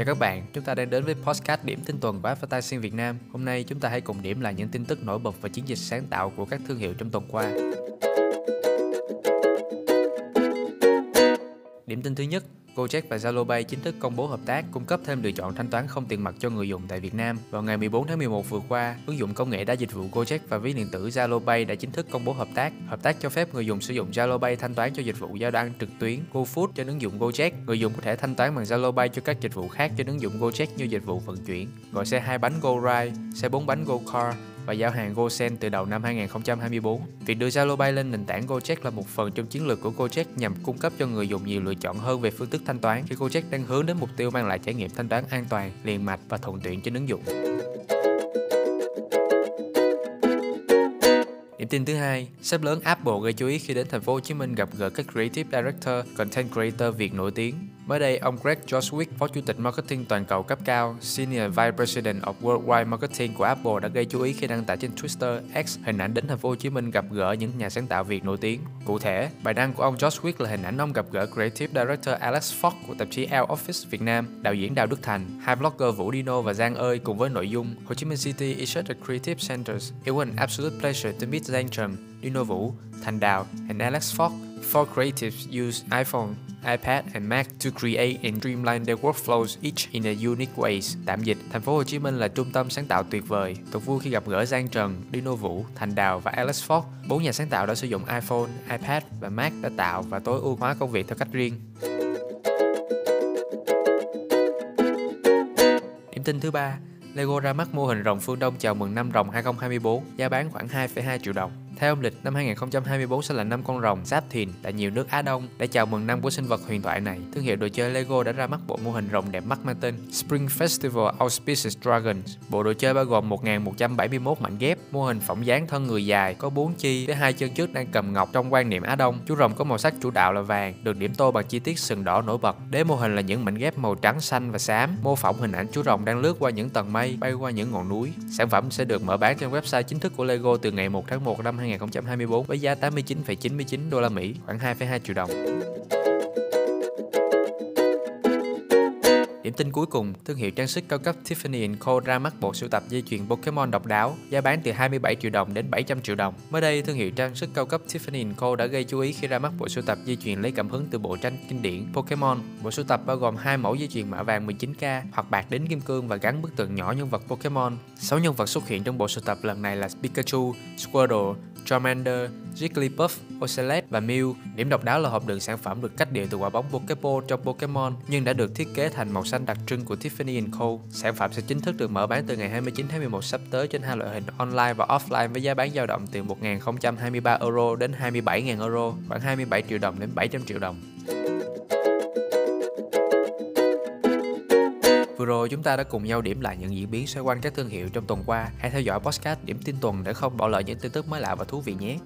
Chào các bạn, chúng ta đang đến với podcast điểm tin tuần của Advertising Việt Nam. Hôm nay chúng ta hãy cùng điểm lại những tin tức nổi bật và chiến dịch sáng tạo của các thương hiệu trong tuần qua. Điểm tin thứ nhất, Gojek và Zalopay chính thức công bố hợp tác cung cấp thêm lựa chọn thanh toán không tiền mặt cho người dùng tại Việt Nam. Vào ngày 14 tháng 11 vừa qua, ứng dụng công nghệ đa dịch vụ Gojek và ví điện tử Zalopay đã chính thức công bố hợp tác. Hợp tác cho phép người dùng sử dụng Zalopay thanh toán cho dịch vụ giao đồ ăn trực tuyến GoFood trên ứng dụng Gojek. Người dùng có thể thanh toán bằng Zalopay cho các dịch vụ khác trên ứng dụng Gojek như dịch vụ vận chuyển, gọi xe hai bánh GoRide, xe bốn bánh GoCar, và giao hàng GoSend từ đầu năm 2024. Việc đưa Zalo Pay lên nền tảng Gojek là một phần trong chiến lược của Gojek nhằm cung cấp cho người dùng nhiều lựa chọn hơn về phương thức thanh toán khi Gojek đang hướng đến mục tiêu mang lại trải nghiệm thanh toán an toàn, liền mạch và thuận tiện trên ứng dụng. Điểm tin thứ hai, sếp lớn Apple gây chú ý khi đến thành phố Hồ Chí Minh gặp gỡ các Creative Director, Content Creator Việt nổi tiếng. Mới đây, ông Greg Joswick, Phó Chủ tịch Marketing toàn cầu cấp cao, Senior Vice President of Worldwide Marketing của Apple đã gây chú ý khi đăng tải trên Twitter X hình ảnh đến thành phố Hồ Chí Minh gặp gỡ những nhà sáng tạo Việt nổi tiếng. Cụ thể, bài đăng của ông Joswick là hình ảnh ông gặp gỡ Creative Director Alex Fox của tạp chí L Office Việt Nam, đạo diễn Đào Đức Thành, hai blogger Vũ Dino và Giang ơi cùng với nội dung Hồ Chí Minh City is such a creative centers. It was an absolute pleasure to meet Giang Trầm, Dino Vũ, Thành Đào, and Alex Fox. For creatives use iPhone, iPad and Mac to create and streamline their workflows each in a unique ways. Tạm dịch, thành phố Hồ Chí Minh là trung tâm sáng tạo tuyệt vời. Tôi vui khi gặp gỡ Giang Trần, Dino Vũ, Thành Đào và Alex Ford, Bốn nhà sáng tạo đã sử dụng iPhone, iPad và Mac đã tạo và tối ưu hóa công việc theo cách riêng. Điểm tin thứ ba, Lego ra mắt mô hình rồng phương Đông chào mừng năm rồng 2024, giá bán khoảng 2,2 triệu đồng. Theo âm lịch, năm 2024 sẽ là năm con rồng Giáp Thìn tại nhiều nước Á Đông để chào mừng năm của sinh vật huyền thoại này. Thương hiệu đồ chơi Lego đã ra mắt bộ mô hình rồng đẹp mắt mang tên Spring Festival Auspicious Dragons. Bộ đồ chơi bao gồm 1.171 mảnh ghép, mô hình phỏng dáng thân người dài, có 4 chi với hai chân trước đang cầm ngọc trong quan niệm Á Đông. Chú rồng có màu sắc chủ đạo là vàng, được điểm tô bằng chi tiết sừng đỏ nổi bật. Đế mô hình là những mảnh ghép màu trắng, xanh và xám, mô phỏng hình ảnh chú rồng đang lướt qua những tầng mây, bay qua những ngọn núi. Sản phẩm sẽ được mở bán trên website chính thức của Lego từ ngày 1 tháng 1 năm 2024 với giá 89,99 đô la Mỹ, khoảng 2,2 triệu đồng. Điểm tin cuối cùng, thương hiệu trang sức cao cấp Tiffany Co ra mắt bộ sưu tập dây chuyền Pokemon độc đáo, giá bán từ 27 triệu đồng đến 700 triệu đồng. Mới đây, thương hiệu trang sức cao cấp Tiffany Co đã gây chú ý khi ra mắt bộ sưu tập dây chuyền lấy cảm hứng từ bộ tranh kinh điển Pokemon. Bộ sưu tập bao gồm hai mẫu dây chuyền mã vàng 19K hoặc bạc đến kim cương và gắn bức tượng nhỏ nhân vật Pokemon. 6 nhân vật xuất hiện trong bộ sưu tập lần này là Pikachu, Squirtle, Charmander, Jigglypuff, Ocelot và Mew. Điểm độc đáo là hộp đựng sản phẩm được cách điệu từ quả bóng Pokeball trong Pokemon nhưng đã được thiết kế thành màu xanh đặc trưng của Tiffany Co. Sản phẩm sẽ chính thức được mở bán từ ngày 29 tháng 11 sắp tới trên hai loại hình online và offline với giá bán dao động từ 1.023 euro đến 27.000 euro, khoảng 27 triệu đồng đến 700 triệu đồng. Rồi chúng ta đã cùng nhau điểm lại những diễn biến xoay quanh các thương hiệu trong tuần qua. Hãy theo dõi podcast điểm tin tuần để không bỏ lỡ những tin tức mới lạ và thú vị nhé.